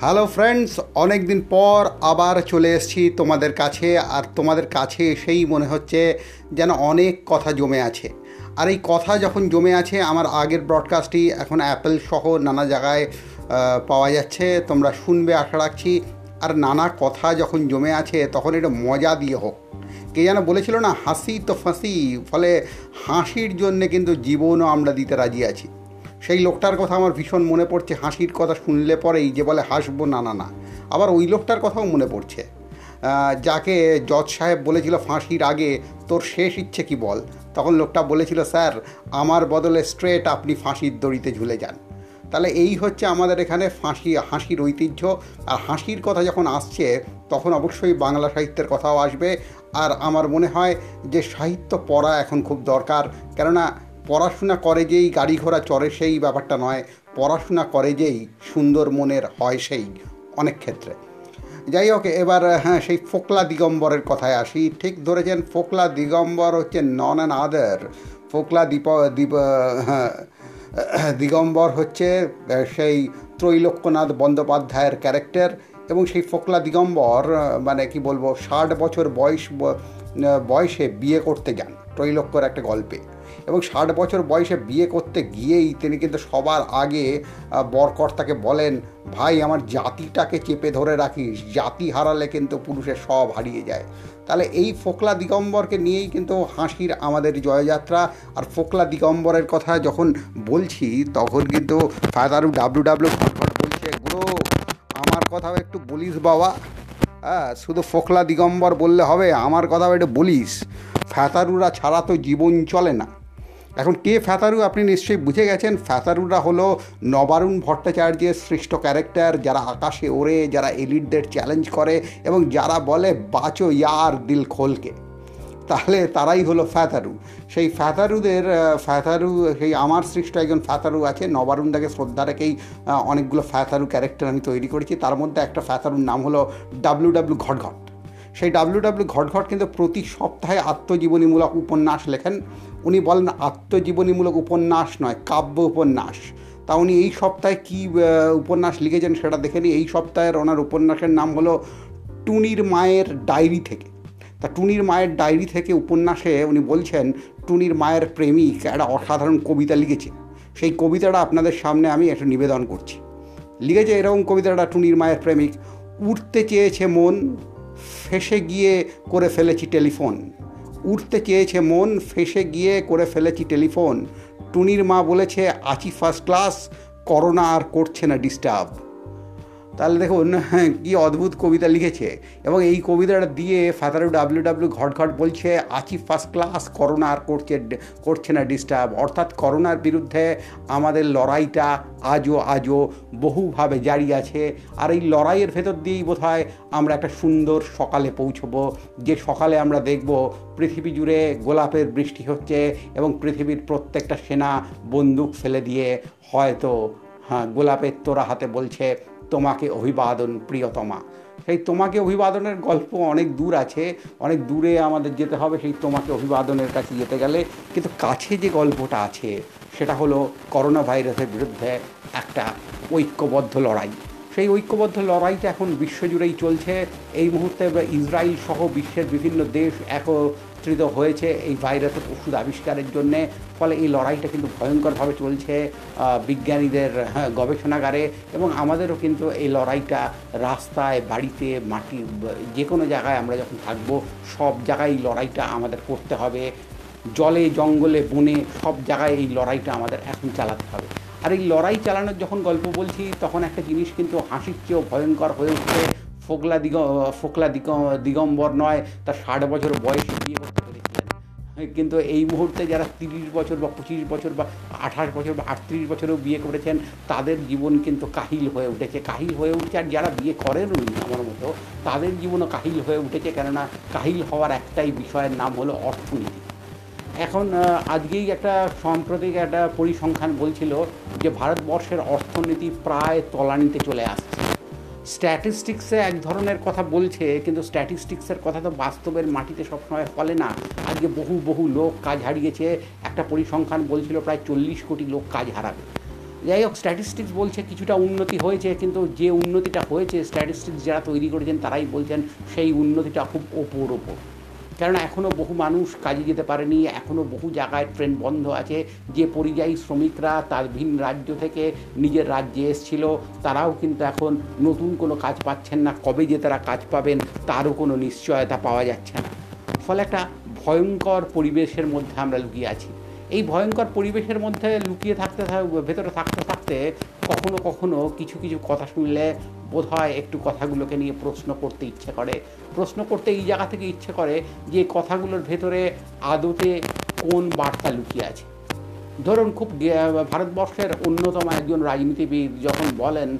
Hello friends অনেক দিন পর আবার চলে এসেছি তোমাদের কাছে, আর তোমাদের কাছে এসেই মনে হচ্ছে যেন অনেক কথা জমে আছে। আর এই কথা যখন জমে আছে, আমার আগের ব্রডকাস্টটি এখন অ্যাপেল সহ নানা জায়গায় পাওয়া যাচ্ছে। তোমরা শুনবে, আশা রাখছি। আর নানা কথা যখন জমে আছে, তখন এটা মজা দিয়ে হোক। কে যেন বলেছিল না, হাসি তো ফাঁসি, ফলে হাসির জন্যে কিন্তু জীবনও আমরা দিতে রাজি আছি। সেই লোকটার কথা আমার ভীষণ মনে পড়ছে, হাসির কথা শুনলে পরেই যে বলে, হাসবো না না না। আবার ওই লোকটার কথাও মনে পড়ছে। যাকে জজ সাহেব বলেছিল ফাঁসির আগে, তোর শেষ ইচ্ছে কি বল? তখন লোকটা বলেছিল, স্যার, আমার বদলে স্ট্রেট আপনি ফাঁসির দড়িতে ঝুলে যান। তাহলে এই হচ্ছে আমাদের এখানে ফাঁসি, হাসির ঐতিহ্য। আর হাসির কথা যখন আসছে, তখন অবশ্যই বাংলা সাহিত্যের কথাও আসবে। আর আমার মনে হয় যে সাহিত্য পড়া এখন খুব দরকার। কেননা পড়াশোনা করে যেই গাড়ি ঘোড়া চড়ে, সেই ব্যাপারটা নয়। পড়াশোনা করে যেই সুন্দর মনের হয় সেই অনেক ক্ষেত্রে। যাই হোক, এবার হ্যাঁ সেই ফোকলা দিগম্বরের কথায় আসি। ঠিক ধরেছেন, ফোকলা দিগম্বর হচ্ছে নন অ্যান আদার। ফোকলা দীপ দীপ হ্যাঁ দিগম্বর হচ্ছে, সেই ত্রৈলোক্যনাথ বন্দ্যোপাধ্যায়ের ক্যারেক্টার এবং সেই ফোকলা দিগম্বর মানে কি বলব, ষাট বছর বয়স বয়সে বিয়ে করতে যান ত্রৈলোক্যর একটা গল্পে। এবং ষাট বছর বয়সে বিয়ে করতে গিয়েই তিনি কিন্তু সবার আগে বরকর্তাকে বলেন, ভাই, আমার জাতিটাকে চেপে ধরে রাখিস, জাতি হারালে কিন্তু পুরুষের সব হারিয়ে যায়। তাহলে এই ফোকলা দিগম্বরকে নিয়েই কিন্তু হাসির আমাদের জয়যাত্রা। আর ফোকলা দিগম্বরের কথা যখন বলছি, তখন কিন্তু ফাদারু ডাব্লু ডাব্লু ঘটঘট বলছে, গুরু কথাও একটু বলিস বাবা। হ্যাঁ শুধু ফোকলা দিগম্বর বললে হবে, আমার কথাও একটু বলিস। ফ্যাতারুরা ছাড়া তো জীবন চলে না। এখন কে ফ্যাতারু আপনি নিশ্চয়ই বুঝে গেছেন, ফ্যাতারুরা হলো নবারুণ ভট্টাচার্যের সৃষ্ট ক্যারেক্টার, যারা আকাশে ওড়ে, যারা এলিটদের চ্যালেঞ্জ করে, এবং যারা বলে, বাঁচো ইয়ার দিল খোলকে তাহলে তারাই হলো ফ্যাতারু সেই ফ্যাতারুদের আহ, ফ্যাতারু সেই আমার সৃষ্ট একজন ফ্যাতারু আছে নবারুণদাকে শ্রদ্ধা রেখেই অনেকগুলো ফ্যাতারু ক্যারেক্টার আমি তৈরি করেছি। তার মধ্যে একটা ফ্যাতারুর নাম হলো ডাব্লু ডাব্লু ঘটঘট। সেই ডাব্লু ডাব্লু ঘটঘট কিন্তু প্রতি সপ্তাহে আত্মজীবনীমূলক উপন্যাস লেখেন। উনি বলেন আত্মজীবনীমূলক উপন্যাস নয় কাব্য উপন্যাস। তা উনি এই সপ্তাহে কী উপন্যাস লিখেছেন সেটা দেখে নিই। এই সপ্তাহের ওনার উপন্যাসের নাম হলো টুনির মায়ের ডায়েরি থেকে। তা টুনির মায়ের ডায়েরি থেকে উপন্যাসে উনি বলছেন, টুনির মায়ের প্রেমিক একটা অসাধারণ কবিতা লিখেছে। সেই কবিতাটা আপনাদের সামনে আমি একটা নিবেদন করছি। লিখেছে এরকম কবিতাটা টুনির মায়ের প্রেমিক উঠতে চেয়েছে মন, ফেসে গিয়ে করে ফেলেছি টেলিফোন। উঠতে চেয়েছে মন, ফেসে গিয়ে করে ফেলেছি টেলিফোন। টুনির মা বলেছে, আছি ফার্স্ট ক্লাস করোনা আর করছে না ডিস্টার্ব তাহলে দেখুন হ্যাঁ কী অদ্ভুত কবিতা লিখেছে। এবং এই কবিতাটা দিয়ে ফাদারু ডাব্লিউ ডাব্লিউ ঘট ঘট বলছে, আছি ফার্স্ট ক্লাস করোনা আর করছে করছে না ডিস্টার্ব অর্থাৎ করোনার বিরুদ্ধে আমাদের লড়াইটা আজও আজও বহুভাবে জারি আছে। আর এই লড়াইয়ের ভেতর দিয়েই বোধ হয় আমরা একটা সুন্দর সকালে পৌঁছবো। যে সকালে আমরা দেখব পৃথিবী জুড়ে গোলাপের বৃষ্টি হচ্ছে এবং পৃথিবীর প্রত্যেকটা সেনা বন্দুক ফেলে দিয়ে হয়তো হ্যাঁ গোলাপের তোরা হাতে বলছে তোমাকে অভিবাদন, প্রিয়তমা। সেই তোমাকে অভিবাদনের গল্প অনেক দূর আছে, অনেক দূরে আমাদের যেতে হবে, সেই তোমাকে অভিবাদনের কাছে যেতে গেলে। কিন্তু কাছে যে গল্পটা আছে, সেটা হলো করোনা ভাইরাসের বিরুদ্ধে একটা ঐক্যবদ্ধ লড়াই। সেই ঐক্যবদ্ধ লড়াইটা এখন বিশ্বজুড়েই চলছে। এই মুহূর্তে ইসরায়েল সহ বিশ্বের বিভিন্ন দেশ একত্রিত হয়েছে এই ভাইরাসের ওষুধ আবিষ্কারের জন্যে। ফলে এই লড়াইটা কিন্তু ভয়ঙ্করভাবে চলছে বিজ্ঞানীদের হ্যাঁ, গবেষণাগারে এবং আমাদেরও কিন্তু এই লড়াইটা রাস্তায় বাড়িতে মাটি যে কোনো জায়গায় আমরা যখন থাকব সব জায়গায় এই লড়াইটা আমাদের করতে হবে। জলে জঙ্গলে বনে সব জায়গায় এই লড়াইটা আমাদের এখন চালাতে হবে। আর এই লড়াই চালানোর যখন গল্প বলছি তখন একটা জিনিস কিন্তু হাসির চেয়েও ভয়ঙ্কর হয়ে উঠছে। ফোকলা দিগ ফোকলা দিগ দিগম্বর নয় তার ষাট বছর বয়সে বিয়ে কিন্তু এই মুহূর্তে যারা তিরিশ বছর বা পঁচিশ বছর বা আঠাশ বছর বা আটত্রিশ বছরেও বিয়ে করেছেন, তাদের জীবন কিন্তু কাহিল হয়ে উঠেছে। কাহিল হয়ে উঠছে আর যারা বিয়ে করেনই আমার মতো, তাদের জীবনও কাহিল হয়ে উঠেছে কেননা কাহিল হওয়ার একটাই বিষয়ের নাম হলো অর্থনীতি। এখন আজকেই একটা সাম্প্রতিক একটা পরিসংখ্যান বলছিল যে ভারতবর্ষের অর্থনীতি প্রায় তলানিতে চলে আসছে। স্ট্যাটিস্টিক্সে এক ধরনের কথা বলছে, কিন্তু স্ট্যাটিস্টিক্সের কথা তো বাস্তবের মাটিতে সবসময় ফলে না। আজকে বহু বহু লোক কাজ হারিয়েছে, একটা পরিসংখ্যান বলছিল প্রায় চল্লিশ কোটি লোক কাজ হারাবে। যাই হোক স্ট্যাটিস্টিক্স বলছে কিছুটা উন্নতি হয়েছে, কিন্তু যে উন্নতিটা হয়েছে স্ট্যাটিস্টিক্স যারা তৈরি করেছেন তারাই বলছেন সেই উন্নতিটা খুব ওপর ওপর। কেননা এখনও বহু মানুষ কাজে যেতে পারেনি এখনও বহু জায়গায় ট্রেন বন্ধ আছে। যে পরিযায়ী শ্রমিকরা তার ভিন রাজ্য থেকে নিজের রাজ্যে এসেছিল, তারাও কিন্তু এখন নতুন কোনো কাজ পাচ্ছেন না। কবে যে তারা কাজ পাবেন, তারও কোনো নিশ্চয়তা পাওয়া যাচ্ছে না। ফলে একটা ভয়ঙ্কর পরিবেশের মধ্যে আমরা লুকিয়ে আছি। এই ভয়ঙ্কর পরিবেশের মধ্যে লুকিয়ে থাকতে ভেতরে থাকতে থাকতে কখনো কখনো কিছু কিছু কথা শুনলে বোধ হয় একটু কথাগুলোকে নিয়ে প্রশ্ন করতে ইচ্ছে করে। প্রশ্ন করতে এই জায়গা থেকে ইচ্ছে করে যে কথাগুলোর ভেতরে আদতে কোন বার্তা লুকিয়ে আছে। ধরুন খুব ভারতবর্ষের অন্যতম একজন রাজনীতিবিদ যখন বলেন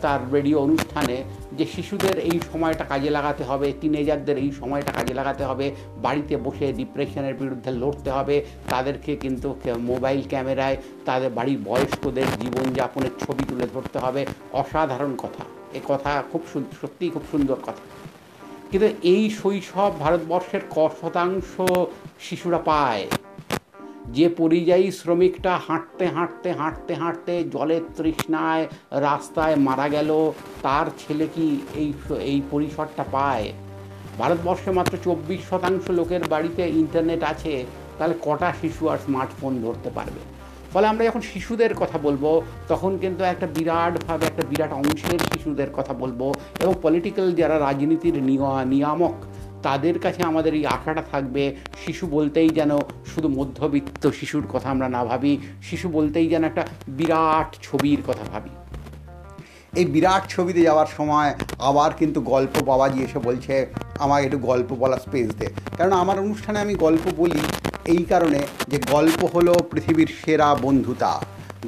তার রেডিও অনুষ্ঠানে যে শিশুদের এই সময়টা কাজে লাগাতে হবে টিনেজারদের এই সময়টা কাজে লাগাতে হবে, বাড়িতে বসে ডিপ্রেশনের বিরুদ্ধে লড়তে হবে, তাদেরকে কিন্তু মোবাইল ক্যামেরায় তাদের বাড়ির বয়স্কদের জীবনযাপনের ছবি তুলে ধরতে হবে। অসাধারণ কথা। এ কথা খুব সত্যিই খুব সুন্দর কথা। কিন্তু এই শৈশব ভারতবর্ষের ক শতাংশ শিশুরা পায়। যে পরিযায়ী শ্রমিকটা হাঁটতে হাঁটতে হাঁটতে হাঁটতে জলের তৃষ্ণায় রাস্তায় মারা গেল, তার ছেলে কি এই এই পরিসরটা পায়? ভারতবর্ষে মাত্র চব্বিশ শতাংশ লোকের বাড়িতে ইন্টারনেট আছে, তাহলে কটা শিশু আর স্মার্টফোন ধরতে পারবে? ফলে আমরা যখন শিশুদের কথা বলব, তখন কিন্তু একটা বিরাটভাবে একটা বিরাট অংশের শিশুদের কথা বলব এবং পলিটিক্যাল যারা রাজনীতির নিয়ামক তাদের কাছে আমাদের এই আশাটা থাকবে। শিশু বলতেই যেন শুধু মধ্যবিত্ত শিশুর কথা আমরা না ভাবি, শিশু বলতেই যেন একটা বিরাট ছবির কথা ভাবি। এই বিরাট ছবিতে যাওয়ার সময় আবার কিন্তু গল্প বাবাজি এসে বলছে আমাকে একটু গল্প বলার স্পেস দে। কারণ আমার অনুষ্ঠানে আমি গল্প বলি এই কারণে যে গল্প হলো পৃথিবীর সেরা বন্ধুতা।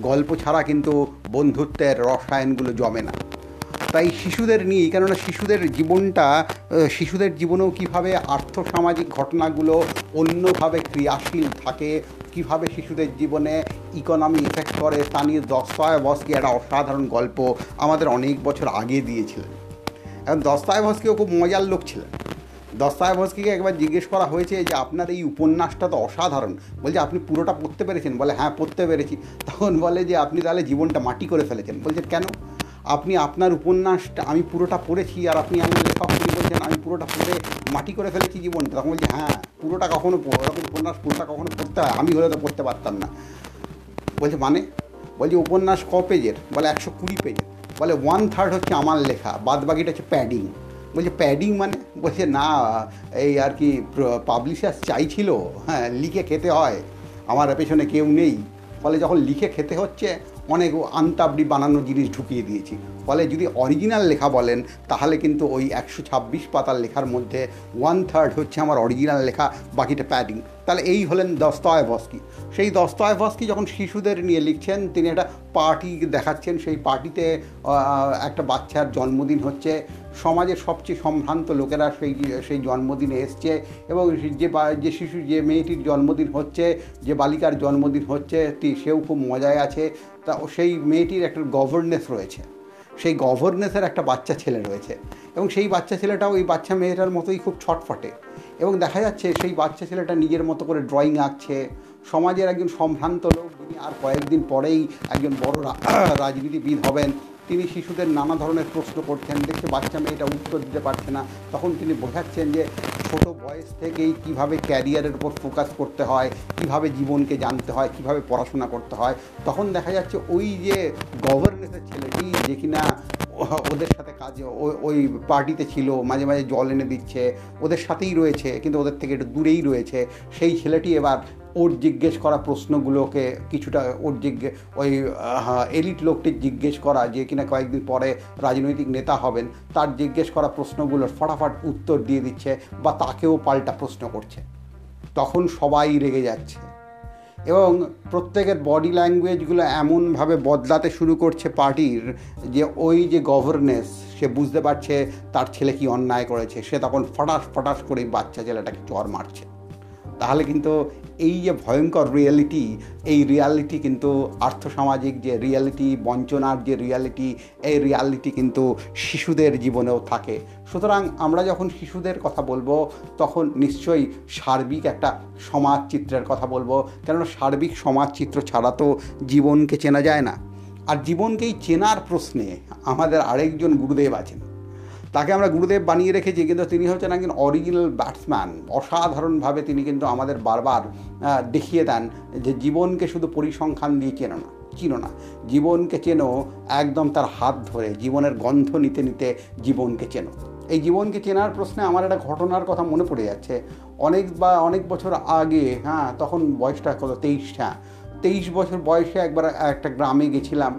গল্প ছাড়া কিন্তু বন্ধুত্বের রসায়নগুলো জমে না। তাই শিশুদের নিয়েই কেননা শিশুদের জীবনটা শিশুদের জীবনেও কীভাবে আর্থসামাজিক ঘটনাগুলো অন্যভাবে ক্রিয়াশীল থাকে, কীভাবে শিশুদের জীবনে ইকোনমি এফেক্ট করে, তা নিয়ে দস্তায়বস্কি একটা অসাধারণ গল্প আমাদের অনেক বছর আগে দিয়েছিলেন। এখন দস্তায়বস্কিও খুব মজার লোক ছিলেন। দস্তায়ভস্কিকে একবার জিজ্ঞেস করা হয়েছে যে, আপনার এই উপন্যাসটা তো অসাধারণ। বলছে, আপনি পুরোটা পড়তে পেরেছেন? বলে হ্যাঁ পড়তে পেরেছি। তখন বলে যে, আপনি তাহলে জীবনটা মাটি করে ফেলেছেন। বলছেন কেন? আপনি আপনার উপন্যাসটা, আমি পুরোটা পড়েছি আর আপনি আমার লেখক তিনি বলছেন, আমি পুরোটা পড়ে মাটি করে ফেলেছি জীবনটা। তখন বলছি হ্যাঁ পুরোটা কখনো ওরকম উপন্যাস পুরোটা কখনো পড়তে হয়, আমি হলে তো পড়তে পারতাম না। বলছে মানে? বলছে, উপন্যাস ক পেজের? বলে, একশো কুড়ি পেজের। বলে, ওয়ান থার্ড হচ্ছে আমার লেখা, বাদ বাকিটা হচ্ছে প্যাডিং। বলছে, প্যাডিং মানে? বলছে, না, এই আর কি পাবলিশার চাইছিল হ্যাঁ লিখে খেতে হয়, আমার পেছনে কেউ নেই। ফলে যখন লিখে খেতে হচ্ছে অনেক আন্তাবড়ি বানানো জিনিস ঢুকিয়ে দিয়েছি। ফলে যদি অরিজিনাল লেখা বলেন, তাহলে কিন্তু ওই একশো ছাব্বিশ পাতার লেখার মধ্যে ওয়ান থার্ড হচ্ছে আমার অরিজিনাল লেখা, বাকিটা প্যাডিং তাহলে এই হলেন দস্তয়ভস্কি। সেই দস্তয়ভস্কি যখন শিশুদের নিয়ে লিখছেন, তিনি একটা পার্টি দেখাচ্ছেন, সেই পার্টিতে একটা বাচ্চার জন্মদিন হচ্ছে। সমাজের সবচেয়ে সম্ভ্রান্ত লোকেরা সেই সেই জন্মদিনে এসছে এবং যে যে শিশু, যে মেয়েটির জন্মদিন হচ্ছে, যে বালিকার জন্মদিন হচ্ছে সেও খুব মজায় আছে। তা সেই মেয়েটির একটা গভর্নেস রয়েছে। সেই গভর্নেসের একটা বাচ্চা ছেলে রয়েছে। এবং সেই বাচ্চা ছেলেটাও ওই বাচ্চা মেয়েটার মতোই খুব ছটফটে। এবং দেখা যাচ্ছে সেই বাচ্চা ছেলেটা নিজের মতো করে ড্রয়িং আঁকছে। সমাজের একজন সম্ভ্রান্ত লোক, যিনি আর কয়েকদিন পরেই একজন বড় রাজনীতিবিদ হবেন। তিনি শিশুদের নানা ধরনের প্রশ্ন করছেন, দেখছে বাচ্চা মেয়েটা উত্তর দিতে পারছে না। তখন তিনি বোঝাচ্ছেন যে ছোট বয়স থেকেই কীভাবে ক্যারিয়ারের উপর ফোকাস করতে হয়, কীভাবে জীবনকে জানতে হয়, কীভাবে পড়াশোনা করতে হয়। তখন দেখা যাচ্ছে ওই যে গভর্নেন্সের ছেলেটি যে কিনা ওদের সাথে কাজে ওই পার্টিতে ছিল, মাঝে মাঝে জল এনে দিচ্ছে, ওদের সাথেই রয়েছে, কিন্তু ওদের থেকে একটু দূরেই রয়েছে। সেই ছেলেটি এবার ওর জিজ্ঞেস করা প্রশ্নগুলোকে কিছুটা ওর জিজ্ঞেস ওই এলিট লোকটির জিজ্ঞেস করা যে কিনা কয়েকদিন পরে রাজনৈতিক নেতা হবেন, তার জিজ্ঞেস করা প্রশ্নগুলোর ফটাফট উত্তর দিয়ে দিচ্ছে বা তাকেও পাল্টা প্রশ্ন করছে। তখন সবাই রেগে যাচ্ছে। এবং প্রত্যেকের বডি ল্যাঙ্গুয়েজগুলো এমনভাবে বদলাতে শুরু করছে পার্টির যে ওই যে গভর্নেন্স সে বুঝতে পারছে তার ছেলে কি অন্যায় করেছে। সে তখন ফটাস ফটাস করে বাচ্চা ছেলেটাকে চর মারছে। তাহলে কিন্তু এই যে ভয়ঙ্কর রিয়ালিটি এই রিয়ালিটি কিন্তু আর্থসামাজিক যে রিয়ালিটি বঞ্চনার যে রিয়ালিটি এই রিয়ালিটি কিন্তু শিশুদের জীবনেও থাকে। সুতরাং আমরা যখন শিশুদের কথা বলব, তখন নিশ্চয়ই সার্বিক একটা সমাজ চিত্রের কথা বলব। কেননা সার্বিক সমাজ চিত্র ছাড়া তো জীবনকে চেনা যায় না। আর জীবনকেই চেনার প্রশ্নে আমাদের আরেকজন গুরুদেব আছেন। তাকে আমরা গুরুদেব বানিয়ে রেখেছি, কিন্তু তিনি হচ্ছেন একজন অরিজিনাল ব্যাটসম্যান অসাধারণভাবে তিনি কিন্তু আমাদের বারবার দেখিয়ে দেন যে জীবনকে শুধু পরিসংখ্যান দিয়ে চেনো না, চিনো না। জীবনকে চেনো একদম তার হাত ধরে, জীবনের গন্ধ নিতে নিতে জীবনকে চেনো। এই জীবনকে চেনার প্রশ্নে আমার একটা ঘটনার কথা মনে পড়ে যাচ্ছে। অনেক বা অনেক বছর আগে হ্যাঁ তখন বয়সটা কত তেইশটা তেইশ বছর বয়সে একবার একটা গ্রামে গেছিলাম।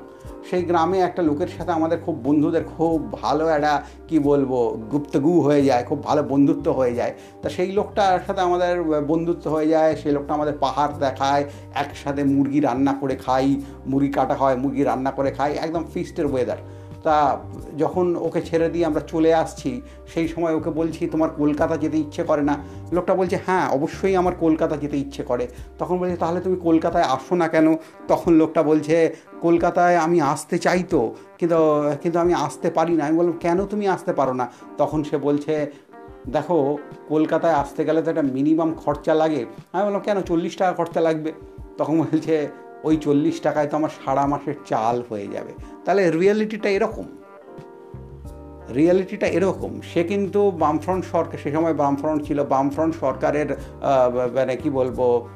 সেই গ্রামে একটা লোকের সাথে আমাদের খুব বন্ধুদের খুব ভালো একটা, কি বলব, গুপ্তগু হয়ে যায়, খুব ভালো বন্ধুত্ব হয়ে যায়। তা সেই লোকটার সাথে আমাদের বন্ধুত্ব হয়ে যায়, সেই লোকটা আমাদের পাহাড় দেখায়, একসাথে মুরগি রান্না করে খাই, মুরগি কাটা হয়, মুরগি রান্না করে খাই, একদম ফিস্টের ওয়েদার তা যখন ওকে ছেড়ে দিয়ে আমরা চলে আসছি, সেই সময় ওকে বলছি, তোমার কলকাতা যেতে ইচ্ছে করে না? লোকটা বলছে হ্যাঁ অবশ্যই আমার কলকাতা যেতে ইচ্ছে করে। তখন বলছে, তাহলে তুমি কলকাতায় আসো না কেন? তখন লোকটা বলছে, কলকাতায় আমি আসতে চাই তো, কিন্তু কিন্তু আমি আসতে পারি না। আমি বললাম, কেন তুমি আসতে পারো না? তখন সে বলছে, দেখো, কলকাতায় আসতে গেলে তো একটা মিনিমাম খরচা লাগে। আমি বললাম, কেন? চল্লিশ টাকা খরচা লাগবে। তখন বলছে ওই চল্লিশ টাকায় তো আমার সারা মাসের চাল হয়ে যাবে। তাহলে রিয়েলিটিটা এরকম। রিয়েলিটিটা এরকম। সে কিন্তু বামফ্রন্ট সরকার, সে সময় বামফ্রন্ট ছিল। বামফ্রন্ট সরকারের মানে কি বলব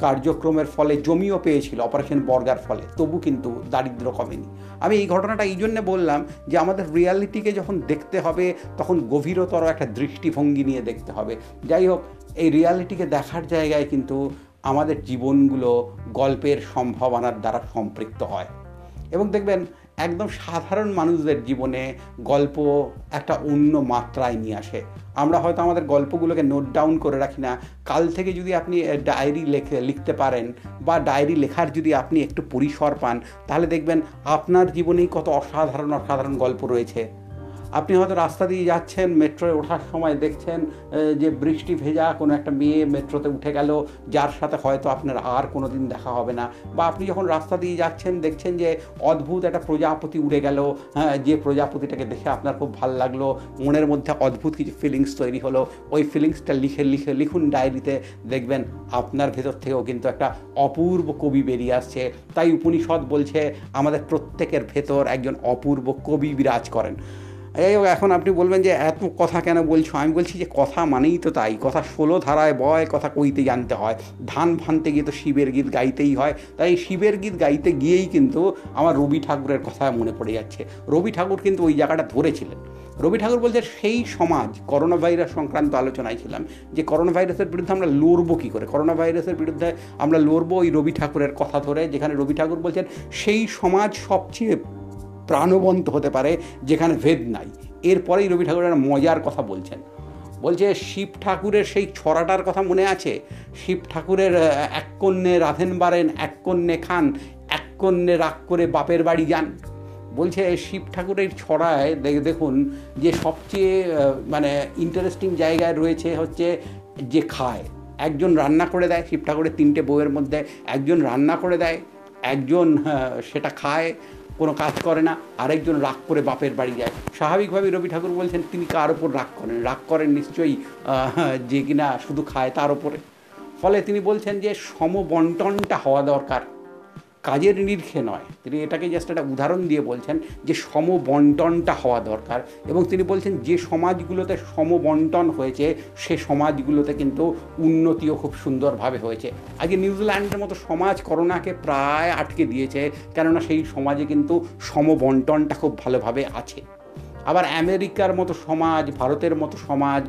কার্যক্রমের ফলে জমিও পেয়েছিল অপারেশন বর্গার ফলে। তবু কিন্তু দারিদ্র কমেনি। আমি এই ঘটনাটা এই জন্যে বললাম যে আমাদের রিয়ালিটিকে যখন দেখতে হবে, তখন গভীরতর একটা দৃষ্টিভঙ্গি নিয়ে দেখতে হবে। যাই হোক, এই রিয়ালিটিকে দেখার জায়গায় কিন্তু আমাদের জীবনগুলো গল্পের সম্ভাবনার দ্বারা সম্পৃক্ত হয়। এবং দেখবেন, একদম সাধারণ মানুষদের জীবনে গল্প একটা অন্য মাত্রায় নিয়ে আসে। আমরা হয়তো আমাদের গল্পগুলোকে নোট ডাউন করে রাখি না। কাল থেকে যদি আপনি ডায়েরি লেখে, লিখতে পারেন বা ডায়েরি লেখার যদি আপনি একটু পরিসর পান, তাহলে দেখবেন আপনার জীবনেই কত অসাধারণ অসাধারণ গল্প রয়েছে। আপনি হয়তো রাস্তা দিয়ে যাচ্ছেন, মেট্রোয় ওঠার সময় দেখছেন যে বৃষ্টি ভেজা কোনো একটা মেয়ে মেট্রোতে উঠে গেল, যার সাথে হয়তো আপনার আর কোনো দিন দেখা হবে না। বা আপনি যখন রাস্তা দিয়ে যাচ্ছেন, দেখছেন যে অদ্ভুত একটা প্রজাপতি উড়ে গেল হ্যাঁ যে প্রজাপতিটাকে দেখে আপনার খুব ভালো লাগল, মনের মধ্যে অদ্ভুত কিছু ফিলিংস তৈরি হলো, ওই ফিলিংসটা লিখে লিখে, লিখুন ডায়েরিতে দেখবেন আপনার ভেতর থেকেও কিন্তু একটা অপূর্ব কবি বেরিয়ে আসছে। তাই উপনিষদ বলছে, আমাদের প্রত্যেকের ভেতর একজন অপূর্ব কবি বিরাজ করেন। হোক এখন আপনি বলবেন যে এত কথা কেন বলছো? আমি বলছি যে কথা মানেই তো তাই। কথা ষোলো ধারায় বয়, কথা কইতে জানতে হয়। ধান ভানতে গিয়ে তো শিবের গীত গাইতেই হয়। তাই শিবের গীত গাইতে গিয়েই কিন্তু আমার রবি ঠাকুরের কথা মনে পড়ে যাচ্ছে। রবি ঠাকুর কিন্তু ওই জায়গাটা ধরেছিলেন। রবি ঠাকুর বলছে, সেই সমাজ করোনা ভাইরাস সংক্রান্ত আলোচনায় ছিলাম যে করোনা ভাইরাসের বিরুদ্ধে আমরা লড়বো কী করে? করোনা ভাইরাসের বিরুদ্ধে আমরা লড়বো ওই রবি ঠাকুরের কথা ধরে, যেখানে রবি ঠাকুর বলছেন, সেই সমাজ সবচেয়ে প্রাণবন্ত হতে পারে, যেখানে ভেদ নাই। এরপরেই রবি ঠাকুরের মজার কথা বলছেন। বলছে, শিব ঠাকুরের সেই ছড়াটার কথা মনে আছে? শিব ঠাকুরের এক কন্যে রাধেন বারেন, এক কন্যে খান, এক কন্যে রাগ করে বাপের বাড়ি যান। বলছে, শিব ঠাকুরের ছড়ায় দেখ দেখুন, যে সবচেয়ে মানে ইন্টারেস্টিং জায়গায় রয়েছে হচ্ছে যে খায়। একজন রান্না করে দেয়, শিব ঠাকুরের তিনটে বইয়ের মধ্যে একজন রান্না করে দেয়, একজন সেটা খায় কোনো কাজ করে না, আরেকজন রাগ করে বাপের বাড়ি যায়। স্বাভাবিকভাবে রবি ঠাকুর বলছেন, তিনি কার ওপর রাগ করেন? রাগ করেন নিশ্চয়ই যে কিনা শুধু খায় তার ওপরে ফলে তিনি বলছেন যে সমবন্টনটা হওয়া দরকার। কাজের নিরিখে নয়। তিনি এটাকে জাস্ট একটা উদাহরণ দিয়ে বলছেন যে সমবন্টনটা হওয়া দরকার এবং তিনি বলছেন যে সমাজগুলোতে সমবন্টন হয়েছে, সে সমাজগুলোতে কিন্তু উন্নতিও খুব সুন্দরভাবে হয়েছে। আগে নিউজিল্যান্ডের মতো সমাজ করোনাকে প্রায় আটকে দিয়েছে, কেননা সেই সমাজে কিন্তু সমবন্টনটা খুব ভালোভাবে আছে। আবার আমেরিকার মতো সমাজ, ভারতের মতো সমাজ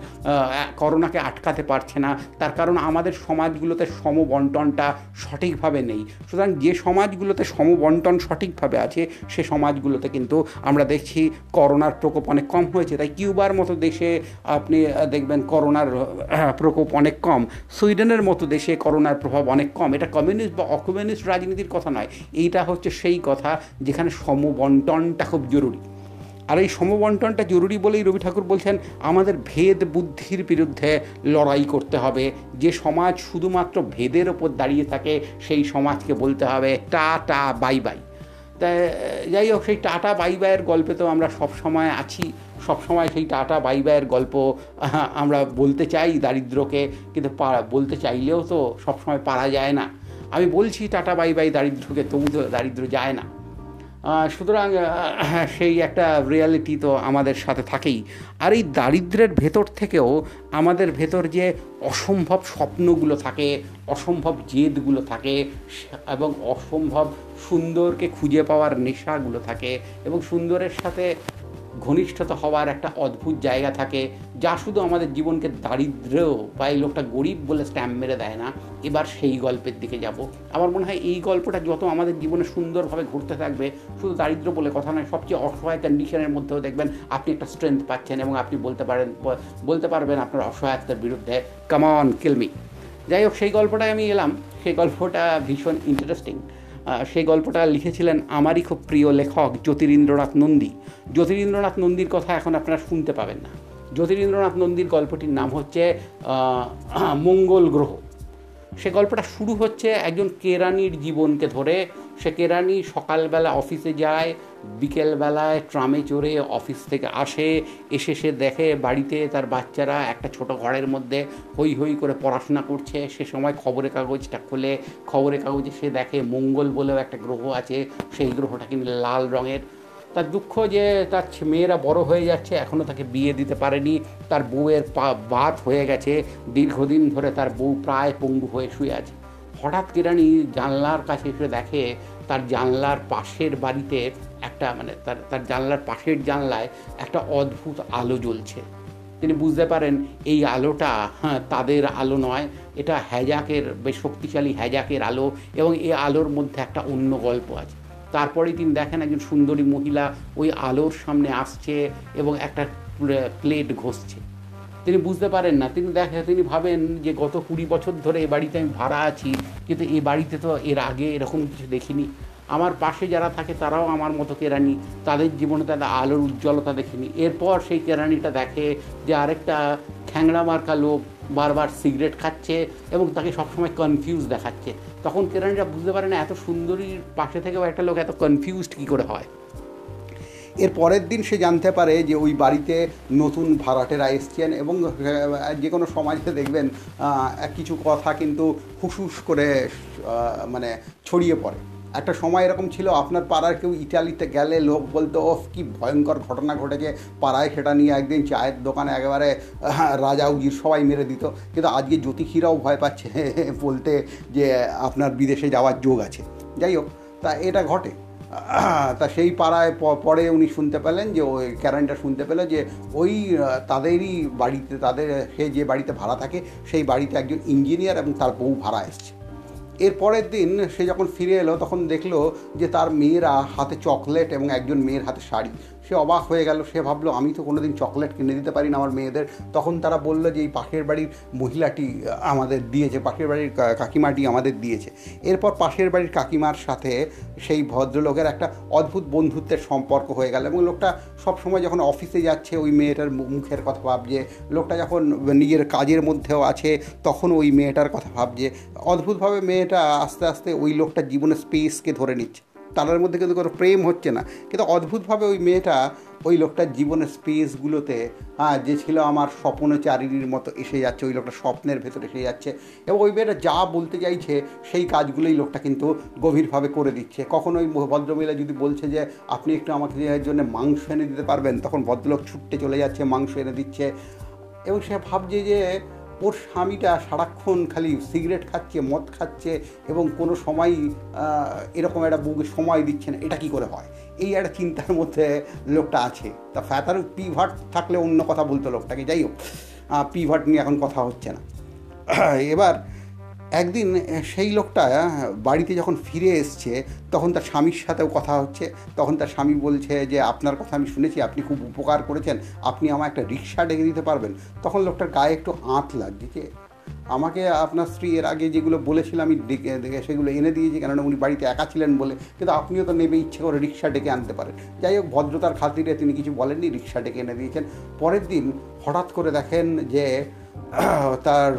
করোনাকে আটকাতে পারছে না। তার কারণ আমাদের সমাজগুলোতে সমবন্টনটা সঠিকভাবে নেই। সুতরাং যে সমাজগুলোতে সমবন্টন সঠিকভাবে আছে, সে সমাজগুলোতে কিন্তু আমরা দেখছি করোনার প্রকোপ অনেক কম হয়েছে। তাই কিউবার মতো দেশে আপনি দেখবেন করোনার প্রকোপ অনেক কম। সুইডেনের মতো দেশে করোনার প্রভাব অনেক কম। এটা কমিউনিস্ট বা অকমিউনিস্ট রাজনীতির কথা নয়। এইটা হচ্ছে সেই কথা যেখানে সমবন্টনটা খুব জরুরি। আর এই সমবন্টনটা জরুরি বলেই রবি ঠাকুর বলছেন, আমাদের ভেদ বুদ্ধির বিরুদ্ধে লড়াই করতে হবে। যে সমাজ শুধুমাত্র ভেদের ওপর দাঁড়িয়ে থাকে, সেই সমাজকে বলতে হবে টা টা বাই বাই। তা, যাই হোক, সেই টাটা, বাই বাইয়ের গল্পে তো আমরা সব সময় আছি। সব সময় সেই টাটা, বাই বাইয়ের গল্প আমরা বলতে চাই দারিদ্রকে, কিন্তু বলতে চাইলেও তো সবসময় পারা যায় না। আমি বলছি টাটা, বাই বাই, দারিদ্রকে, তবু তো দারিদ্র যায় না। সুতরাং সেই একটা রিয়ালিটি তো আমাদের সাথে থাকেই। আর এই দারিদ্রের ভেতর থেকেও আমাদের ভেতর যে অসম্ভব স্বপ্নগুলো থাকে, অসম্ভব জেদগুলো থাকে, এবং অসম্ভব সুন্দরকে খুঁজে পাওয়ার নেশাগুলো থাকে, এবং সুন্দরের সাথে ঘনিষ্ঠতা হওয়ার একটা অদ্ভুত জায়গা থাকে, যা শুধু আমাদের জীবনকে দারিদ্র বা এই লোকটা গরিব বলে স্ট্যাম্প মেরে দেয় না। এবার সেই গল্পের দিকে যাব। আমার মনে হয় এই গল্পটা যত আমাদের জীবনে সুন্দরভাবে ঘুরতে থাকবে, শুধু দারিদ্র বলে কথা নয়, সবচেয়ে অসহায় কন্ডিশনের মধ্যেও দেখবেন আপনি একটা স্ট্রেংথ পাচ্ছেন এবং আপনি বলতে পারেন, বলতে পারবেন আপনার অসহায়তার বিরুদ্ধে। কামন কিলমি যাই হোক, সেই গল্পটায় আমি এলাম। সেই গল্পটা ভীষণ ইন্টারেস্টিং সেই গল্পটা লিখেছিলেন আমারই খুব প্রিয় লেখক জ্যোতিরিন্দ্রনাথ নন্দী। জ্যোতিরিন্দ্রনাথ নন্দীর কথা এখন আপনারা শুনতে পাবেন না। জ্যোতিরিন্দ্রনাথ নন্দীর গল্পটির নাম হচ্ছে মঙ্গল গ্রহ। সে গল্পটা শুরু হচ্ছে একজন কেরানির জীবনকে ধরে সে কেরানি সকালবেলা অফিসে যায়, বিকেলবেলায় ট্রামে চড়ে অফিস থেকে আসে, এসে সে দেখে বাড়িতে তার বাচ্চারা একটা ছোট ঘরের মধ্যে হই হই করে পড়াশোনা করছে। সে সময় খবরের কাগজটা খুলে, খবরের কাগজে সে দেখে মঙ্গল বলেও একটা গ্রহ আছে, সেই গ্রহটা কিন্তু লাল রঙের। তার দুঃখ যে তার মেয়েরা বড় হয়ে যাচ্ছে এখনও তাকে বিয়ে দিতে পারেনি। তার বউয়ের পা বাত হয়ে গেছে, দীর্ঘদিন ধরে তার বউ প্রায় পঙ্গু হয়ে শুয়ে আছে। হঠাৎ কেরানি জানলার কাছে এসে দেখে তার জানলার পাশের বাড়িতে একটা মানে তার তার জানলার পাশের জানলায় একটা অদ্ভুত আলো জ্বলছে। তিনি বুঝতে পারেন এই আলোটা হ্যাঁ তাদের আলো নয়, এটা হ্যাজাকের, বেশ শক্তিশালী হ্যাজাকের আলো এবং এই আলোর মধ্যে একটা অন্য গল্প আছে। তারপরে তিনি দেখেন একজন সুন্দরী মহিলা ওই আলোর সামনে আসছে এবং একটা প্লেট ঘষছে। তিনি বুঝতে পারেন না। তিনি দেখেন তিনি ভাবেন যে গত কুড়ি বছর ধরে এ বাড়িতে আমি ভাড়া আছি, কিন্তু এই বাড়িতে তো এর আগে এরকম কিছু দেখিনি। আমার পাশে যারা থাকে তারাও আমার মতো কেরানি তাদের জীবনে তাদের আলোর উজ্জ্বলতা দেখেনি। এরপর সেই কেরানিটা দেখে যে আরেকটা খ্যাংড়া মার্কা লোক বারবার সিগারেট খাচ্ছে এবং তাকে সবসময় কনফিউজ দেখাচ্ছে। তখন কেরানিরা বুঝতে পারে না এত সুন্দরীর পাশে থেকেও একটা লোক এত কনফিউজড কী করে হয়। এর পরের দিন সে জানতে পারে যে ওই বাড়িতে নতুন ভাড়াটেরা এসছেন এবং যে কোনো সমাজে দেখবেন কিছু কথা কিন্তু হুসুস করে মানে ছড়িয়ে পড়ে। একটা সময় এরকম ছিল, আপনার পাড়ার কেউ ইটালিতে গেলে লোক বলতো, ওফ, কি ভয়ঙ্কর ঘটনা ঘটেছে। পাড়ায় সেটা নিয়ে একদিন চায়ের দোকানে একেবারে রাজা উজির সবাই মেরে দিত। কিন্তু আজকে জ্যোতিষীরাও ভয় পাচ্ছে বলতে যে আপনার বিদেশে যাওয়ার যোগ আছে। যাই হোক, তা এটা ঘটে। তা সেই পাড়ায় পরে উনি শুনতে পেলেন যে ওই ক্যারেন্টার শুনতে পেলেন যে ওই তাদেরই বাড়িতে, তাদের, সে যে বাড়িতে ভাড়া থাকে, সেই বাড়িতে একজন ইঞ্জিনিয়ার এবং তার বউ ভাড়া এসছে। এর পরের দিন সে যখন ফিরে এলো, তখন দেখল যে তার মেয়েরা হাতে চকলেট এবং একজন মেয়ের হাতে শাড়ি। সে অবাক হয়ে গেল, সে ভাবলো, আমি তো কোনোদিন চকলেট কিনে দিতে পারি না আমার মেয়েদের। তখন তারা বলল যে, এই পাশের বাড়ির মহিলাটি আমাদের দিয়েছে, পাশের বাড়ির কাকিমাটি আমাদের দিয়েছে। এরপর পাশের বাড়ির কাকিমার সাথে সেই ভদ্রলোকের একটা অদ্ভুত বন্ধুত্বের সম্পর্ক হয়ে গেল এবং লোকটা সবসময় যখন অফিসে যাচ্ছে, ওই মেয়েটার মুখের কথা ভাবছে। লোকটা যখন নিজের কাজের মধ্যেও আছে, তখন ওই মেয়েটার কথা ভাবছে। অদ্ভুতভাবে মেয়েটা আস্তে আস্তে ওই লোকটার জীবনের স্পেসকে ধরে নিচ্ছে। তাদের মধ্যে কিন্তু কোনো প্রেম হচ্ছে না। কিন্তু অদ্ভুতভাবে ওই মেয়েটা ওই লোকটার জীবনের স্পেসগুলোতে হ্যাঁ যে ছিল আমার স্বপ্নচারিণীর মতো এসে যাচ্ছে, ওই লোকটা স্বপ্নের ভেতরে এসে যাচ্ছে এবং ওই মেয়েটা যা বলতে চাইছে, সেই কাজগুলোই লোকটা কিন্তু গভীরভাবে করে দিচ্ছে। কখনো ওই ভদ্রমহিলা যদি বলছে যে, আপনি একটু আমাকে জন্য মাংস এনে দিতে পারবেন? তখন ভদ্রলোক ছুটতে চলে যাচ্ছে, মাংস এনে দিচ্ছে এবং সে ভাবছে যে ওর স্বামীটা সারাক্ষণ খালি সিগারেট খাচ্ছে, মদ খাচ্ছে এবং কোনো সময় এরকম একটা বুকে সময় দিচ্ছে না। এটা কি করে হয়? এই একটা চিন্তার মধ্যে লোকটা আছে। তা ফ্যাতার, পিভাট থাকলে অন্য কথা বলতো লোকটাকে। যাই হোক পিভাট নিয়ে এখন কথা হচ্ছে না। এবার একদিন সেই লোকটা বাড়িতে যখন ফিরে এসছে, তখন তার স্বামীর সাথেও কথা হচ্ছে। তখন তার স্বামী বলছে যে, আপনার কথা আমি শুনেছি, আপনি খুব উপকার করেছেন, আপনি আমার একটা রিক্সা ডেকে দিতে পারবেন। তখন লোকটার গায়ে একটু আঁত লাগছে যে, আমাকে আপনার স্ত্রী এর আগে যেগুলো বলেছিল, আমি ডেকে ডেকে সেগুলো এনে দিয়েছি, কেননা উনি বাড়িতে একা ছিলেন বলে। কিন্তু আপনিও তো নেবে ইচ্ছে করে রিক্সা ডেকে আনতে পারেন। যাই হোক, ভদ্রতার খাতিরে তিনি কিছু বলেননি, রিক্সা ডেকে এনে দিয়েছেন। পরের দিন হঠাৎ করে দেখেন যে তার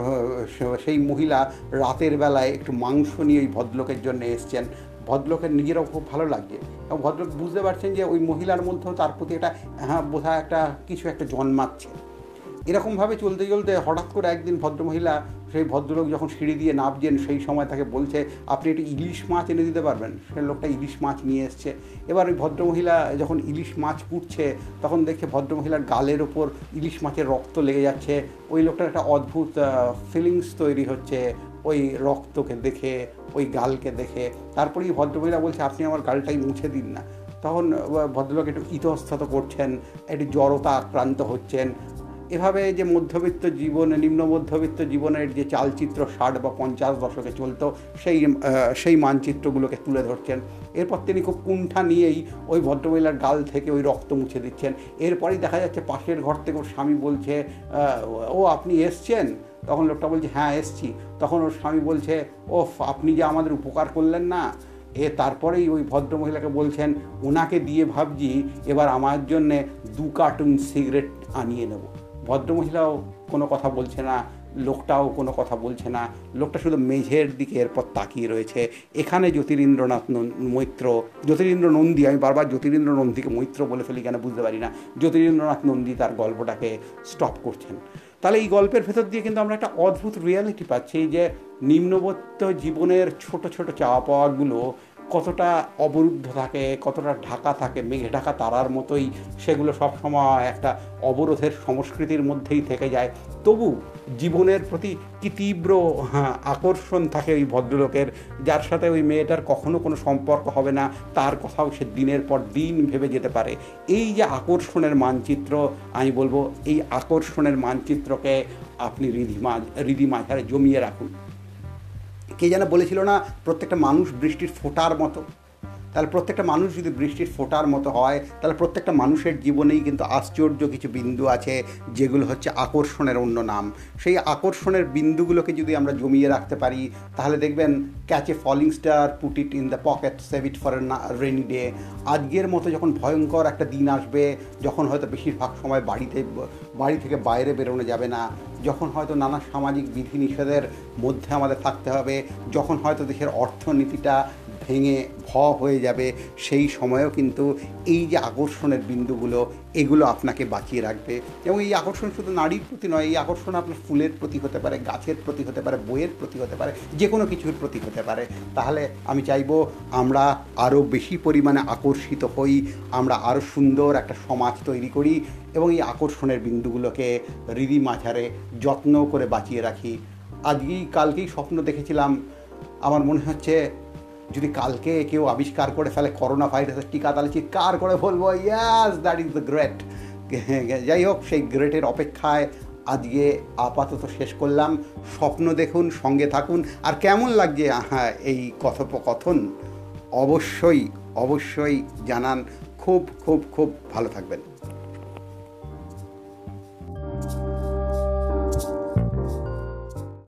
সেই মহিলা রাতের বেলায় একটু মাংস নিয়ে ওই ভদ্রলোকের জন্য এসছেন। ভদ্রলোকের নিজেরাও খুব ভালো লাগছে এবং ভদ্রলোক বুঝতে পারছেন যে ওই মহিলার মধ্যেও তার প্রতি একটা হ্যাঁ বোধহয় একটা কিছু একটা জন্মাচ্ছে। এরকমভাবে চলতে চলতে হঠাৎ করে একদিন ভদ্রমহিলা সেই ভদ্রলোক যখন সিঁড়ি দিয়ে নামছেন, সেই সময় তাকে বলছে, আপনি একটু ইলিশ মাছ এনে দিতে পারবেন? সে লোকটা ইলিশ মাছ নিয়ে এসছে। এবার ওই ভদ্রমহিলা যখন ইলিশ মাছ কুটছে তখন দেখছে ভদ্রমহিলার গালের ওপর ইলিশ মাছের রক্ত লেগে যাচ্ছে। ওই লোকটার একটা অদ্ভুত ফিলিংস তৈরি হচ্ছে ওই রক্তকে দেখে, ওই গালকে দেখে। তারপরেই ভদ্রমহিলা বলছে, আপনি আমার গালটাই মুছে দিন না। তখন ভদ্রলোক একটু ইতস্তত করছেন, একটু জড়তা আক্রান্ত হচ্ছেন। এভাবে যে মধ্যবিত্ত জীবন, নিম্ন মধ্যবিত্ত জীবনের যে চালচিত্র ষাট বা পঞ্চাশ দশকে চলতো, সেই সেই মানচিত্রগুলোকে তুলে ধরছেন। এরপর তিনি খুব কুণ্ঠা নিয়েই ওই ভদ্রমহিলার গাল থেকে ওই রক্ত মুছে দিচ্ছেন। এরপরই দেখা যাচ্ছে পাশের ঘর থেকে ওর স্বামী বলছে ও আপনি এসছেন? তখন লোকটা বলছে হ্যাঁ এসছি। তখন ওর স্বামী বলছে ও আপনি যে আমাদের উপকার করলেন না? এ তারপরেই ওই ভদ্রমহিলাকে বলছেন, ওনাকে দিয়ে ভাবছি, এবার আমার জন্যে দু কার্টুন সিগারেট আনিয়ে নেব। ভদ্রমহিলাও কোনো কথা বলছে না, লোকটাও কোনো কথা বলছে না। লোকটা শুধু মেঝের দিকে এরপর তাকিয়ে রয়েছে। এখানে জ্যোতিরিন্দ্রনাথ মৈত্র, জ্যোতিরিন্দ্র নন্দী, আমি বারবার জ্যোতিরিন্দ্র নন্দীকে মৈত্র বলে ফেলি কেন বুঝতে পারি না। জ্যোতিরিন্দ্রনাথ নন্দী তার গল্পটাকে স্টপ করছেন। তাহলে এই গল্পের ভেতর দিয়ে কিন্তু আমরা একটা অদ্ভুত রিয়ালিটি পাচ্ছি যে নিম্নবর্ত জীবনের ছোট ছোট চাওয়া পাওয়াগুলো কতটা অবরুদ্ধ থাকে কতটা ঢাকা থাকে মেঘে ঢাকা তারার মতোই সেগুলো সবসময় একটা অবরোধের সংস্কৃতির মধ্যেই থেকে যায়। তবু জীবনের প্রতি কি তীব্র হ্যাঁ, আকর্ষণ থাকে ওই ভদ্রলোকের যার সাথে ওই মেয়েটার কখনো কোনো সম্পর্ক হবে না তার কথাও সে দিনের পর দিন ভেবে যেতে পারে। এই যে আকর্ষণের মানচিত্র আমি বলব এই আকর্ষণের মানচিত্রকে আপনি রিধিমা রিধিমাঝারে জমিয়ে রাখুন। কে যেন বলেছিল না প্রত্যেকটা মানুষ বৃষ্টির ফোটার মতো। তাহলে প্রত্যেকটা মানুষ যদি বৃষ্টির ফোটার মতো হয়, তাহলে প্রত্যেকটা মানুষের জীবনেই কিন্তু আশ্চর্য কিছু বিন্দু আছে যেগুলো হচ্ছে আকর্ষণের অন্য নাম। সেই আকর্ষণের বিন্দুগুলোকে যদি আমরা জমিয়ে রাখতে পারি, তাহলে দেখবেন catch a falling star put it in the pocket save it for rainy day আজকের মতো যখন ভয়ঙ্কর একটা দিন আসবে, যখন হয়তো বেশিরভাগ সময় বাড়িতে, বাড়ি থেকে বাইরে বেরোনো যাবে না, যখন হয়তো নানা সামাজিক বিধিনিষেধের মধ্যে আমাদের থাকতে হবে, যখন হয়তো দেশের অর্থনীতিটা ভেঙে ভ হয়ে যাবে, সেই সময়েও কিন্তু এই যে আকর্ষণের বিন্দুগুলো, এগুলো আপনাকে বাঁচিয়ে রাখবে। এবং এই আকর্ষণ শুধু নারীর প্রতি নয়, এই আকর্ষণ আপনার ফুলের প্রতি হতে পারে, গাছের প্রতি হতে পারে, বইয়ের প্রতি হতে পারে যে কোনো কিছুর প্রতি হতে পারে। তাহলে আমি চাইব আমরা আরও বেশি পরিমাণে আকর্ষিত হই, আমরা আরও সুন্দর একটা সমাজ তৈরি করি এবং এই আকর্ষণের বিন্দুগুলোকে রিদি মাঝারে যত্ন করে বাঁচিয়ে রাখি। আজকেই, কালকেই স্বপ্ন দেখেছিলাম, আমার মনে হচ্ছে যদি কালকে কেউ আবিষ্কার করে ফেলে করোনা ভাইরাসের টিকা, তাহলে চিৎকার করে বলব yes that is the great যাই হোক, সেই গ্রেটের অপেক্ষায় আজকে আপাতত শেষ করলাম। স্বপ্ন দেখুন, সঙ্গে থাকুন। আর কেমন লাগছে? হ্যাঁ এই কথোপকথন অবশ্যই অবশ্যই জানান। খুব খুব খুব ভালো থাকবেন।